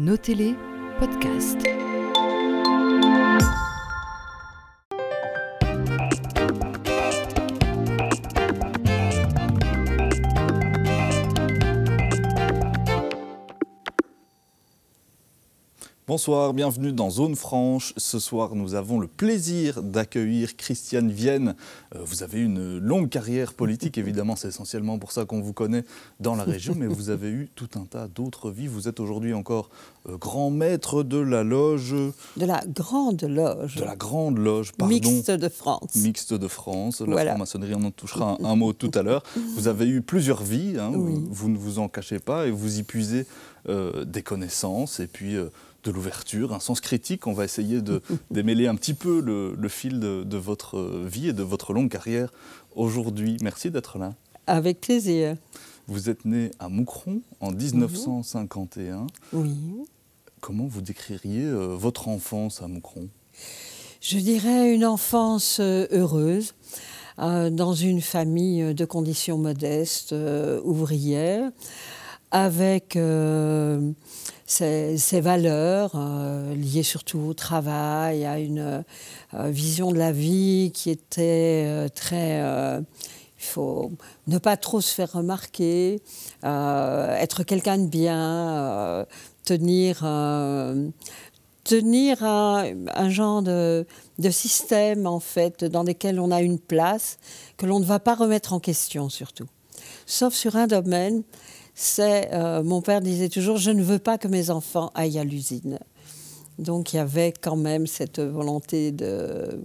Notez-les, podcast. Bonsoir, bienvenue dans Zone Franche. Ce soir, nous avons le plaisir d'accueillir Christiane Vienne. Euh, vous avez une longue carrière politique, évidemment, c'est essentiellement pour ça qu'on vous connaît dans la région, mais vous avez eu tout un tas d'autres vies. Vous êtes aujourd'hui encore euh, grand maître de la loge. De la Grande Loge. De la Grande Loge, pardon. Mixte de France. Mixte de France. La Voilà. franc-maçonnerie, on en touchera un, un mot tout à l'heure. Vous avez eu plusieurs vies, hein, Oui. vous ne vous en cachez pas, et vous y puisez euh, des connaissances et puis de l'ouverture, un sens critique. On va essayer de démêler un petit peu le, le fil de, de votre vie et de votre longue carrière aujourd'hui. Merci d'être là. Avec plaisir. Vous êtes né à Moucron en 1951. Oui. Comment vous décririez euh, votre enfance à Moucron? Je dirais une enfance euh, heureuse, euh, dans une famille euh, de conditions modestes, euh, ouvrières, avec euh, ses, valeurs euh, liées surtout au travail, à une euh, vision de la vie qui était très... il faut ne pas trop se faire remarquer, être quelqu'un de bien, tenir, tenir un, genre de, de système en fait dans lequel on a une place que l'on ne va pas remettre en question surtout. Sauf sur un domaine, c'est euh, mon père disait toujours je ne veux pas que mes enfants aillent à l'usine. Donc il y avait quand même cette volonté de,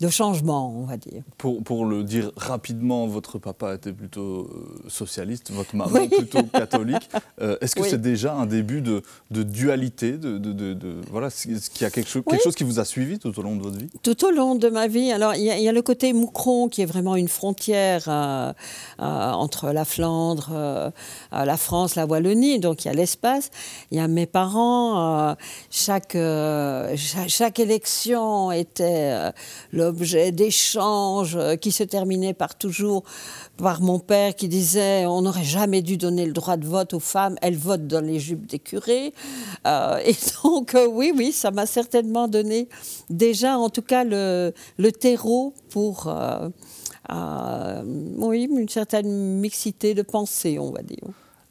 de changement, on va dire. pour, pour le dire rapidement, votre papa était plutôt euh, socialiste, votre maman Oui. plutôt catholique. Euh, Est-ce que Oui. c'est déjà un début de, de dualité de, de, de- voilà, est-ce qu'il y a quelque, chose- Oui. quelque chose qui vous a suivi tout au long de votre vie? Tout au long de ma vie, alors il y, a- il y a le côté Moucron qui est vraiment une frontière euh, entre la Flandre, la France, la Wallonie, donc il y a l'espace. Il y a mes parents, chaque, chaque, chaque élection était euh, l'objet d'échanges euh, qui se terminaient par toujours par mon père qui disait on n'aurait jamais dû donner le droit de vote aux femmes, elles votent dans les jupes des curés. Euh, et donc euh, oui, oui, ça m'a certainement donné déjà en tout cas le, le terreau pour euh, oui, une certaine mixité de pensée, on va dire.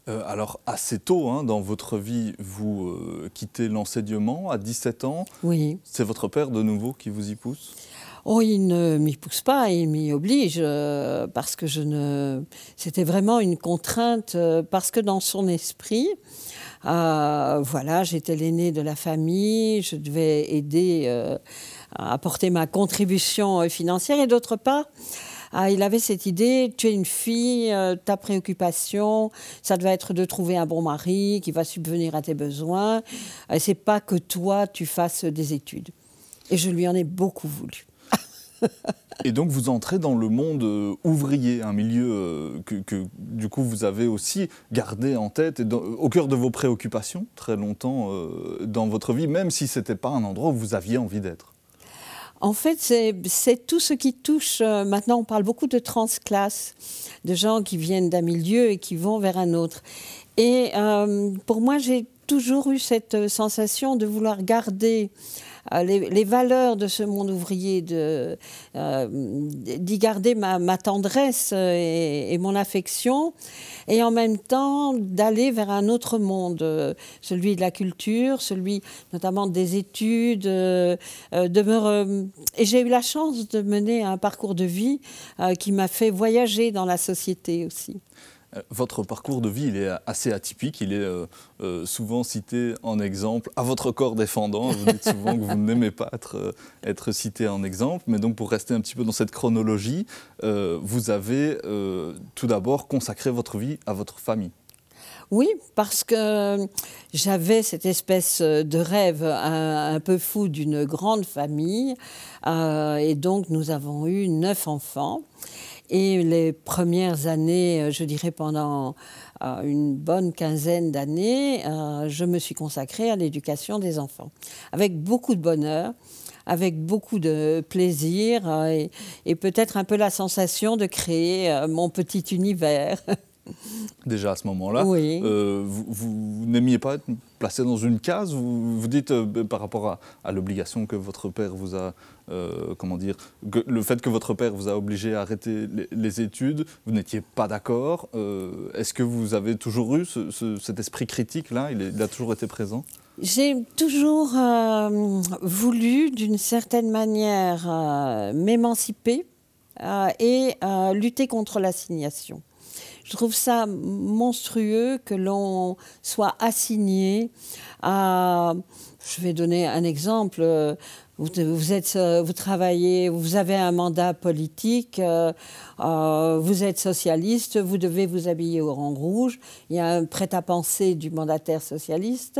Euh, Alors, assez tôt hein, dans votre vie, vous euh, quittez l'enseignement à 17 ans. Oui. C'est votre père de nouveau qui vous y pousse? Oh, il ne m'y pousse pas, il m'y oblige, euh, parce que. C'était vraiment une contrainte, euh, parce que dans son esprit, euh, voilà, j'étais l'aîné de la famille, je devais aider à apporter ma contribution financière, et d'autre part, il avait cette idée, tu es une fille, ta préoccupation, ça doit être de trouver un bon mari qui va subvenir à tes besoins. Et c'est pas que toi, tu fasses des études. Et je lui en ai beaucoup voulu. Et donc vous entrez dans le monde euh, ouvrier, un milieu euh, que, du coup vous avez aussi gardé en tête et dans- au cœur de vos préoccupations très longtemps euh, dans votre vie, même si ce n'était pas un endroit où vous aviez envie d'être. En fait, c'est tout ce qui touche. euh, maintenant, on parle beaucoup de transclasse, de gens qui viennent d'un milieu et qui vont vers un autre. Et euh, pour moi, j'ai toujours eu cette euh, sensation de vouloir garder euh, les, les valeurs de ce monde ouvrier, euh, d'y garder ma, tendresse euh, et, mon affection, et en même temps d'aller vers un autre monde, euh, celui de la culture, celui notamment des études, euh, euh, de et j'ai eu la chance de mener un parcours de vie euh, qui m'a fait voyager dans la société aussi. Votre parcours de vie, il est assez atypique. Il est euh, euh, souvent cité en exemple à votre corps défendant. Vous dites souvent que vous n'aimez pas être, euh, cité en exemple. Mais donc, pour rester un petit peu dans cette chronologie, vous avez tout d'abord consacré votre vie à votre famille. Oui, parce que j'avais cette espèce de rêve un, peu fou d'une grande famille. et donc, nous avons eu neuf enfants. Et les premières années, euh, je dirais pendant euh, une bonne quinzaine d'années, euh, je me suis consacrée à l'éducation des enfants, avec beaucoup de bonheur, avec beaucoup de plaisir et, et peut-être un peu la sensation de créer mon petit univers. déjà à ce moment-là. Oui. Euh, vous, vous n'aimiez pas être placé dans une case Vous, vous dites, euh, par rapport à, à l'obligation que votre père vous a, euh, comment dire, que le fait que votre père vous a obligé à arrêter les, les études, vous n'étiez pas d'accord. Est-ce que vous avez toujours eu ce- ce- cet esprit critique-là? Il, a toujours été présent? J'ai toujours euh, voulu, d'une certaine manière, euh, m'émanciper euh, et lutter contre l'assignation. Je trouve ça monstrueux que l'on soit assigné à... Je vais donner un exemple. Vous, êtes, euh, vous travaillez, vous avez un mandat politique, euh, euh, vous êtes socialiste, vous devez vous habiller au rang rouge. Il y a un prêt-à-penser du mandataire socialiste.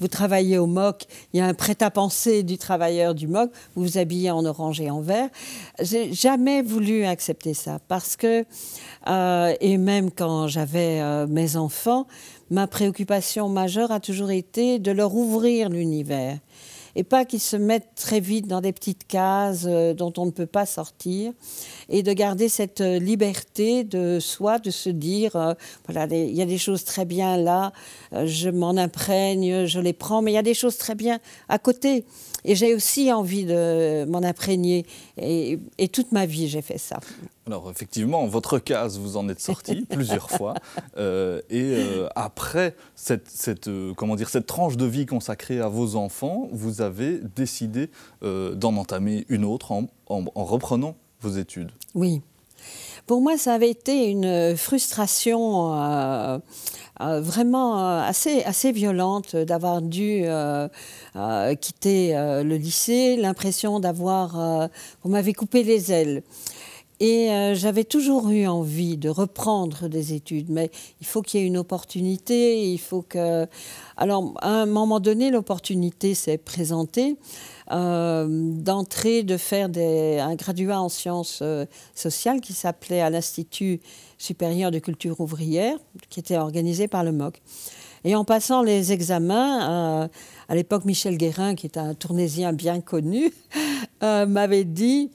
Vous travaillez au MOC, il y a un prêt-à-penser du travailleur du MOC. Vous vous habillez en orange et en vert. J'ai jamais voulu accepter ça parce que, et même quand j'avais mes enfants, ma préoccupation majeure a toujours été de leur ouvrir l'univers et pas qu'ils se mettent très vite dans des petites cases euh, dont on ne peut pas sortir, et de garder cette euh, liberté de soi, de se dire, euh, voilà, il y a des choses très bien là, je m'en imprègne, je les prends, mais il y a des choses très bien à côté. Et j'ai aussi envie de m'en imprégner. Et, et toute ma vie, j'ai fait ça. Alors effectivement, votre case, vous en êtes sorti plusieurs fois. Euh, et euh, après cette, cette, euh, comment dire, cette tranche de vie consacrée à vos enfants, vous avez décidé d'en entamer une autre en, en- en reprenant vos études. Oui. Pour moi, ça avait été une frustration euh, euh, vraiment euh, assez, assez violente d'avoir dû euh, euh, quitter euh, le lycée, l'impression d'avoir... euh, on m'avait coupé les ailes. Et euh, j'avais toujours eu envie de reprendre des études, mais il faut qu'il y ait une opportunité, il faut que... Alors, à un moment donné, l'opportunité s'est présentée euh, d'entrer, de faire un graduat en sciences euh, sociales qui s'appelait à l'Institut supérieur de culture ouvrière, qui était organisé par le MOC. Et en passant les examens, euh, à l'époque, Michel Guérin, qui est un tournésien bien connu, euh, m'avait dit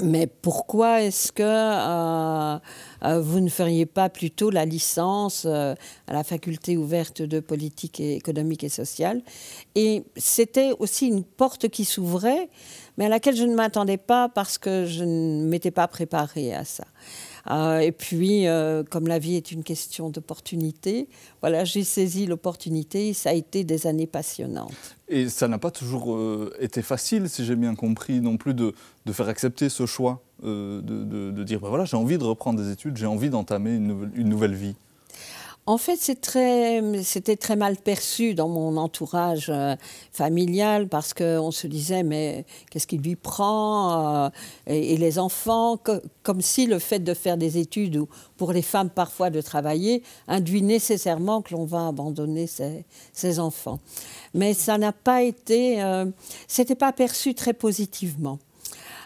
mais pourquoi est-ce que euh, euh, vous ne feriez pas plutôt la licence euh, à la faculté ouverte de politique et économique et sociale? Et c'était aussi une porte qui s'ouvrait, mais à laquelle je ne m'attendais pas parce que je ne m'étais pas préparée à ça. Euh, et puis, euh, comme la vie est une question d'opportunité, voilà, j'ai saisi l'opportunité et ça a été des années passionnantes. Et ça n'a pas toujours euh, été facile, si j'ai bien compris, non plus de, faire accepter ce choix, de, dire, ben voilà, j'ai envie de reprendre des études, j'ai envie d'entamer une nouvelle vie. En fait, c'était très mal perçu dans mon entourage euh, familial parce qu'on se disait mais qu'est-ce qui lui prend euh, et, les enfants, co- comme si le fait de faire des études ou pour les femmes parfois de travailler induit nécessairement que l'on va abandonner ses, ses enfants. Mais ça n'a pas été, euh, c'était pas perçu très positivement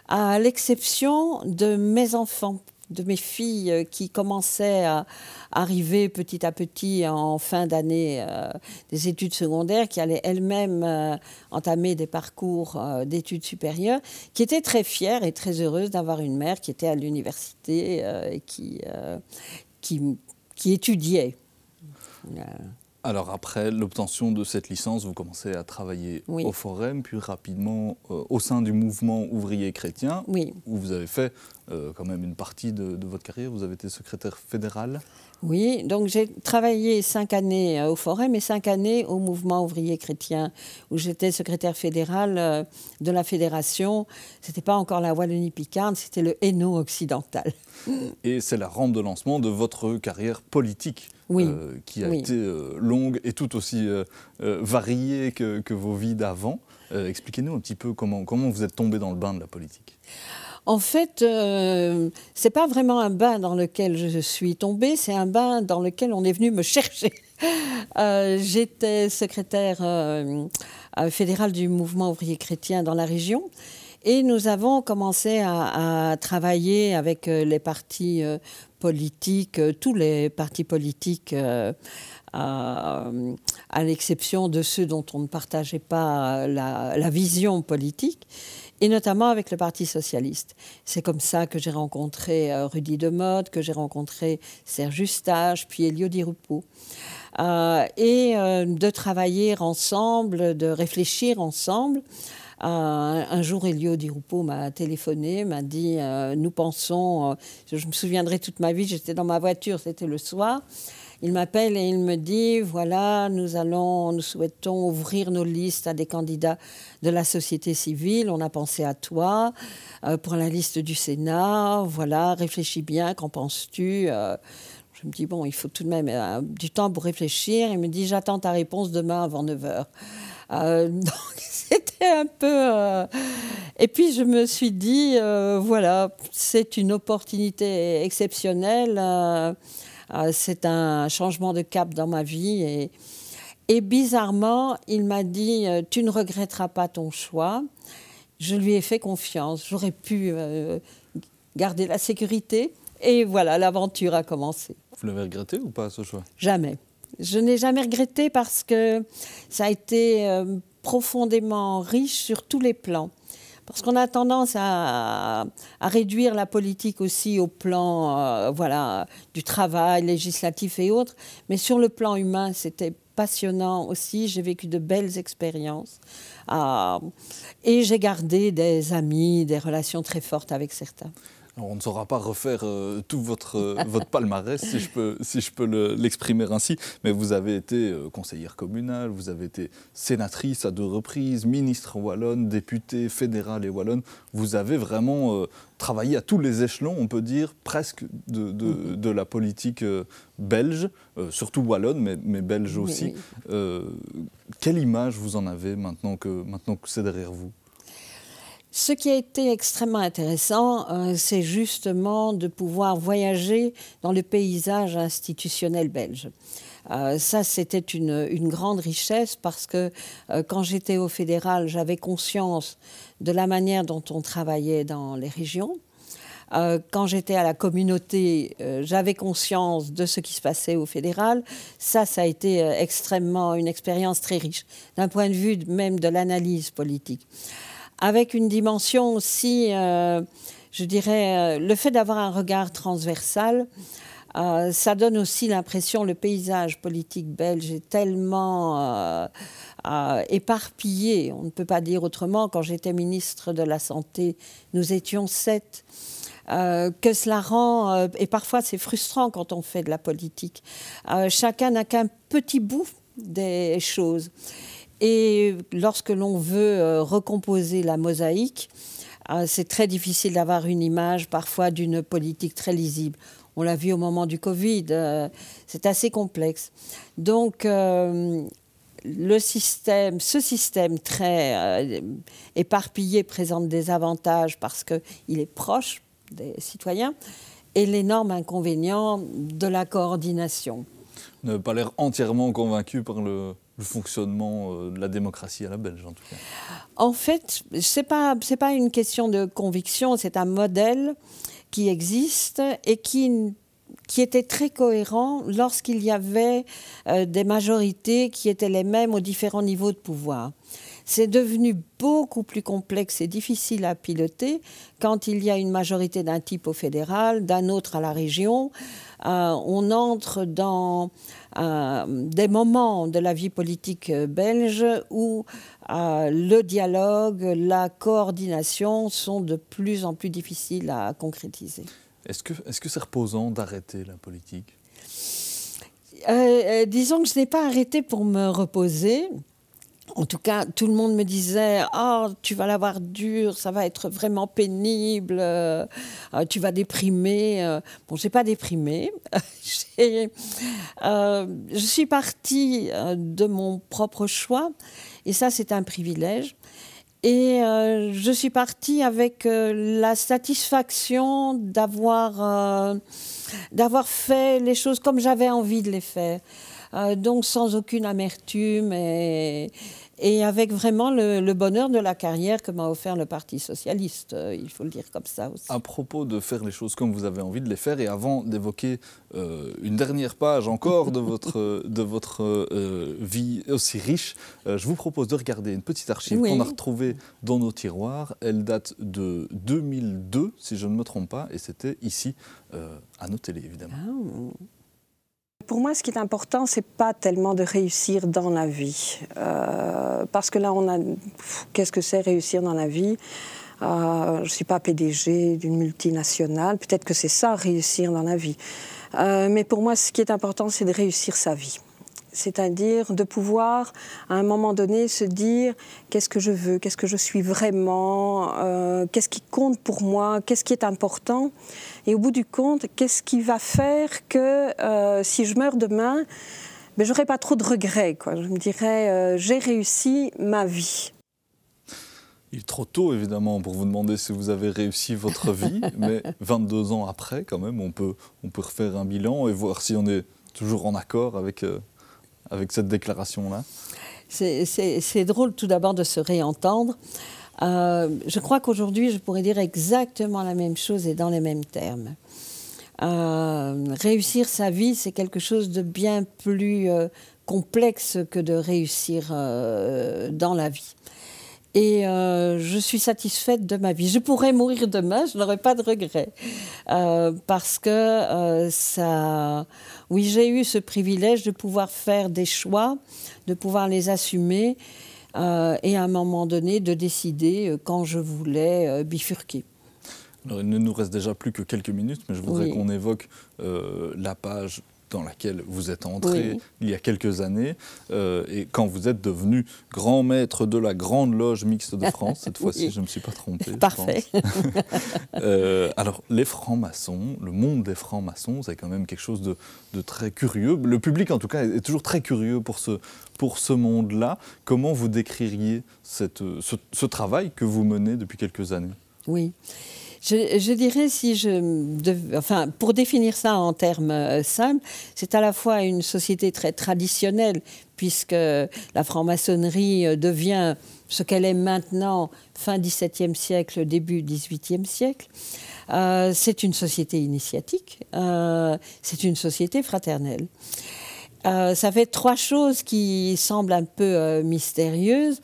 à l'exception de mes enfants, de mes filles euh, qui commençaient à arriver petit à petit en fin d'année euh, des études secondaires, qui allaient elles-mêmes euh, entamer des parcours d'études supérieures, qui étaient très fières et très heureuses d'avoir une mère qui était à l'université et qui, qui, étudiait. Alors après l'obtention de cette licence, vous commencez à travailler Oui. au Forum, puis rapidement euh, au sein du mouvement ouvrier chrétien, oui. où vous avez fait euh, quand même une partie de, de votre carrière. Vous avez été secrétaire fédéral. Oui, donc j'ai travaillé cinq années euh, au Forum et cinq années au mouvement ouvrier chrétien, où j'étais secrétaire fédérale de la fédération. C'était pas encore la Wallonie-Picarde, c'était le Hainaut occidental. Et c'est la rampe de lancement de votre carrière politique, Oui. euh, qui a Oui. été euh, longue et tout aussi euh, variée que, que vos vies d'avant. Expliquez-nous un petit peu comment, comment vous êtes tombé dans le bain de la politique. En fait, euh, c'est pas vraiment un bain dans lequel je suis tombée, c'est un bain dans lequel on est venu me chercher. Euh, J'étais secrétaire euh, fédérale du mouvement ouvrier chrétien dans la région. Et nous avons commencé à, travailler avec euh, les partis euh, politiques, euh, tous les partis politiques à l'exception de ceux dont on ne partageait pas la, vision politique, et notamment avec le Parti socialiste. C'est comme ça que j'ai rencontré Rudy Demotte, que j'ai rencontré Serge Eustache, puis Elio Di Rupo. et de travailler ensemble, de réfléchir ensemble un, jour, Elio Di m'a téléphoné, m'a dit euh, Nous pensons, euh, je me souviendrai toute ma vie, j'étais dans ma voiture, c'était le soir. Il m'appelle et il me dit Voilà, nous allons, nous souhaitons ouvrir nos listes à des candidats de la société civile. On a pensé à toi euh, pour la liste du Sénat. Voilà, réfléchis bien, qu'en penses-tu je me dis, bon, il faut tout de même du temps pour réfléchir. Il me dit, j'attends ta réponse demain avant 9 h. Euh, donc c'était un peu. Euh, et puis je me suis dit, euh, voilà, c'est une opportunité exceptionnelle. c'est un changement de cap dans ma vie. Et, et bizarrement, il m'a dit, tu ne regretteras pas ton choix. Je lui ai fait confiance. J'aurais pu garder la sécurité. Et voilà, l'aventure a commencé. Vous l'avez regretté ou pas ce choix? Jamais. Je n'ai jamais regretté parce que ça a été euh, profondément riche sur tous les plans. Parce qu'on a tendance à, réduire la politique aussi au plan euh, voilà, du travail législatif et autres. Mais sur le plan humain, c'était passionnant aussi. J'ai vécu de belles expériences. Euh, et j'ai gardé des amis, des relations très fortes avec certains on ne saura pas refaire euh, tout votre, euh, votre palmarès, si je peux, si je peux l'exprimer ainsi, mais vous avez été euh, conseillère communale, vous avez été sénatrice à deux reprises, ministre wallonne, députée fédérale et wallonne. Vous avez vraiment travaillé à tous les échelons, on peut dire, presque de, de, de la politique belge, surtout wallonne, mais, mais belge aussi. quelle image vous en avez maintenant que, maintenant que c'est derrière vous? Ce qui a été extrêmement intéressant, euh, c'est justement de pouvoir voyager dans le paysage institutionnel belge. Euh, ça, c'était une, grande richesse parce que euh, quand j'étais au fédéral, j'avais conscience de la manière dont on travaillait dans les régions. quand j'étais à la communauté, j'avais conscience de ce qui se passait au fédéral. Ça, ça a été extrêmement une expérience très riche, d'un point de vue même de l'analyse politique avec une dimension aussi, euh, je dirais, euh, le fait d'avoir un regard transversal. Euh, ça donne aussi l'impression, le paysage politique belge est tellement éparpillé, on ne peut pas dire autrement. Quand j'étais ministre de la Santé, nous étions sept. que cela rend, et parfois c'est frustrant quand on fait de la politique, chacun n'a qu'un petit bout des choses. Et lorsque l'on veut euh, recomposer la mosaïque, euh, c'est très difficile d'avoir une image parfois d'une politique très lisible. On l'a vu au moment du Covid, euh, c'est assez complexe. Donc, le système, ce système très éparpillé présente des avantages parce qu'il est proche des citoyens et l'énorme inconvénient de la coordination. N'avez pas l'air entièrement convaincu par le, le fonctionnement euh, de la démocratie à la belge, en tout cas En fait, ce n'est pas, pas une question de conviction, c'est un modèle qui existe et qui, qui était très cohérent lorsqu'il y avait euh, des majorités qui étaient les mêmes aux différents niveaux de pouvoir. C'est devenu beaucoup plus complexe et difficile à piloter quand il y a une majorité d'un type au fédéral, d'un autre à la région. Euh, on entre dans euh, des moments de la vie politique belge où euh, le dialogue, la coordination sont de plus en plus difficiles à concrétiser. Est-ce que c'est -ce c'est reposant d'arrêter la politique? Disons que je n'ai pas arrêté pour me reposer. En tout cas, tout le monde me disait Ah, tu vas l'avoir dur, ça va être vraiment pénible, euh, tu vas déprimer. Euh. Bon, je n'ai pas déprimé. Euh, je suis partie de mon propre choix, et ça, c'est un privilège. Et je suis partie avec la satisfaction d'avoir d'avoir fait les choses comme j'avais envie de les faire. donc sans aucune amertume et, et avec vraiment le, bonheur de la carrière que m'a offert le Parti socialiste, euh, il faut le dire comme ça aussi. À propos de faire les choses comme vous avez envie de les faire, et avant d'évoquer euh, une dernière page encore de votre, de votre euh, vie aussi riche, je vous propose de regarder une petite archive qu'on a retrouvée dans nos tiroirs. Elle date de 2002, si je ne me trompe pas, et c'était ici, à nos télés, évidemment. Ah. Pour moi, ce qui est important, c'est pas tellement de réussir dans la vie, euh, parce que là, on a, qu'est-ce que c'est réussir dans la vie? Euh, Je suis pas PDG d'une multinationale. Peut-être que c'est ça réussir dans la vie. Euh, mais pour moi, ce qui est important, c'est de réussir sa vie c'est-à-dire de pouvoir à un moment donné se dire qu'est-ce que je veux, qu'est-ce que je suis vraiment, euh, qu'est-ce qui compte pour moi, qu'est-ce qui est important, et au bout du compte, qu'est-ce qui va faire que euh, si je meurs demain, ben, j'aurai pas trop de regrets. Quoi. Je me dirais euh, j'ai réussi ma vie. Il est trop tôt, évidemment, pour vous demander si vous avez réussi votre vie, mais 22 ans après, quand même, on peut, on peut refaire un bilan et voir si on est toujours en accord avec avec cette déclaration-là C'est drôle tout d'abord de se réentendre. Euh, je crois qu'aujourd'hui, je pourrais dire exactement la même chose et dans les mêmes termes. Euh, réussir sa vie, c'est quelque chose de bien plus euh, complexe que de réussir dans la vie. Et je suis satisfaite de ma vie. Je pourrais mourir demain, je n'aurais pas de regrets. parce que ça oui, j'ai eu ce privilège de pouvoir faire des choix, de pouvoir les assumer euh, et à un moment donné de décider euh, quand je voulais euh, bifurquer. Alors, il ne nous reste déjà plus que quelques minutes, mais je voudrais qu'on évoque la page dans laquelle vous êtes entré il y a quelques années, euh, et quand vous êtes devenu grand maître de la Grande Loge Mixte de France, cette fois-ci je ne me suis pas trompé. Parfait. euh, alors les francs-maçons, le monde des francs-maçons, c'est quand même quelque chose de, de, très curieux. Le public en tout cas est toujours très curieux pour ce, pour ce monde-là. Comment vous décririez cette, ce, ce travail que vous menez depuis quelques années? Oui. Je, dirais, si je, enfin, pour définir ça en termes euh, simples, c'est à la fois une société très traditionnelle, puisque la franc-maçonnerie euh, devient ce qu'elle est maintenant, fin XVIIe siècle, début XVIIIe siècle. Euh, c'est une société initiatique, c'est une société fraternelle. ça fait trois choses qui semblent un peu mystérieuses,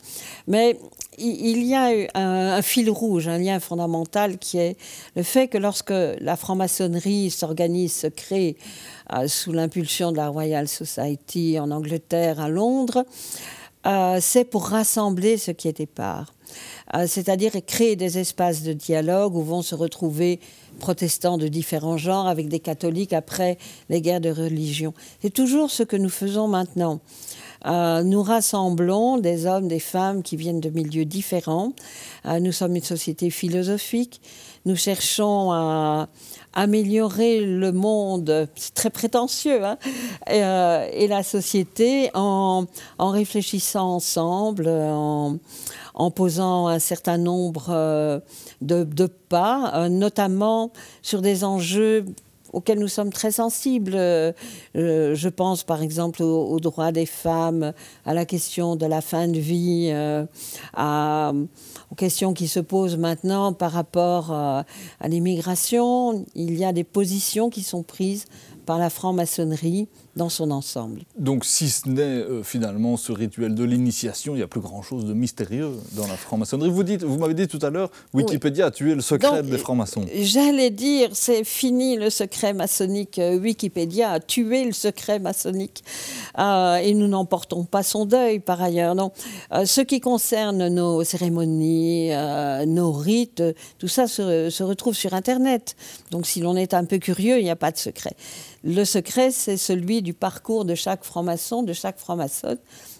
mais il y a un, fil rouge, un lien fondamental qui est le fait que lorsque la franc-maçonnerie s'organise, se crée euh, sous l'impulsion de la Royal Society en Angleterre, à Londres, euh, c'est pour rassembler ce qui est épars. Euh, c'est-à-dire créer des espaces de dialogue où vont se retrouver protestants de différents genres avec des catholiques après les guerres de religion. C'est toujours ce que nous faisons maintenant. Euh, nous rassemblons des hommes, des femmes qui viennent de milieux différents. Euh, nous sommes une société philosophique. Nous cherchons à améliorer le monde, c'est très prétentieux, hein, et, euh, la société en, réfléchissant ensemble, en, posant un certain nombre de, de pas, notamment sur des enjeux auxquels nous sommes très sensibles. Euh, euh, je pense par exemple aux, droits des femmes, à la question de la fin de vie, euh, aux questions qui se posent maintenant par rapport à l'immigration. Il y a des positions qui sont prises par la franc-maçonnerie dans son ensemble. Donc si ce n'est euh, finalement ce rituel de l'initiation, il n'y a plus grand-chose de mystérieux dans la franc-maçonnerie. Vous, dites, vous m'avez dit tout à l'heure, Wikipédia a tué le secret des francs-maçons. J'allais dire, c'est fini le secret maçonnique. Euh, Wikipédia a tué le secret maçonnique. Euh, et nous n'en portons pas son deuil par ailleurs. Non. ce qui concerne nos cérémonies, nos rites, tout ça se, se retrouve sur Internet. Donc si l'on est un peu curieux, il n'y a pas de secret. Le secret, c'est celui du parcours de chaque franc-maçon, de chaque franc-maçonne,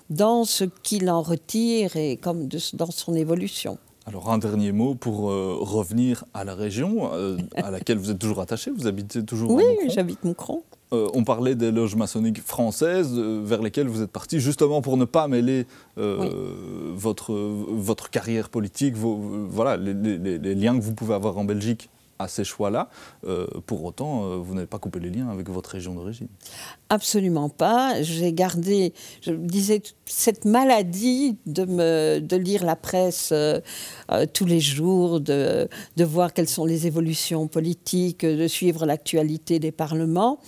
dans ce qu'il en retire et comme dans son évolution. Alors un dernier mot pour euh, revenir à la région euh, à laquelle vous êtes toujours attaché. Vous habitez toujours oui, Oui, j'habite Moucron. Euh, on parlait des loges maçonniques françaises vers lesquelles vous êtes parti justement pour ne pas mêler votre, votre carrière politique, vos, voilà, les, les, liens que vous pouvez avoir en Belgique à ces choix-là. Euh, pour autant, euh, vous n'avez pas coupé les liens avec votre région d'origine. Absolument pas. J'ai gardé, je disais, cette maladie de, me, de lire la presse euh, tous les jours, de, de, voir quelles sont les évolutions politiques, de suivre l'actualité des parlements,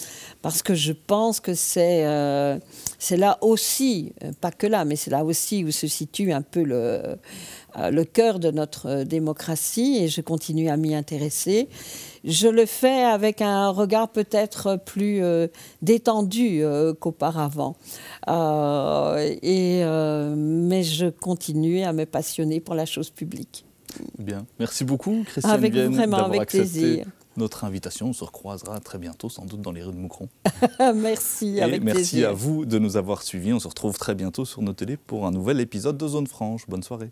parce que je pense que c'est là aussi, pas que là, mais c'est là aussi où se situe un peu le le cœur de notre euh, démocratie et je continue à m'y intéresser. Je le fais avec un regard peut-être plus euh, détendu qu'auparavant. et, mais je continue à me passionner pour la chose publique. Bien. Merci beaucoup, Christiane Avec, vraiment, avec plaisir notre invitation. On se recroisera très bientôt, sans doute dans les rues de Moucron. merci, Et avec merci à vous de nous avoir suivis. On se retrouve très bientôt sur nos télés pour un nouvel épisode de Zone Franche. Bonne soirée.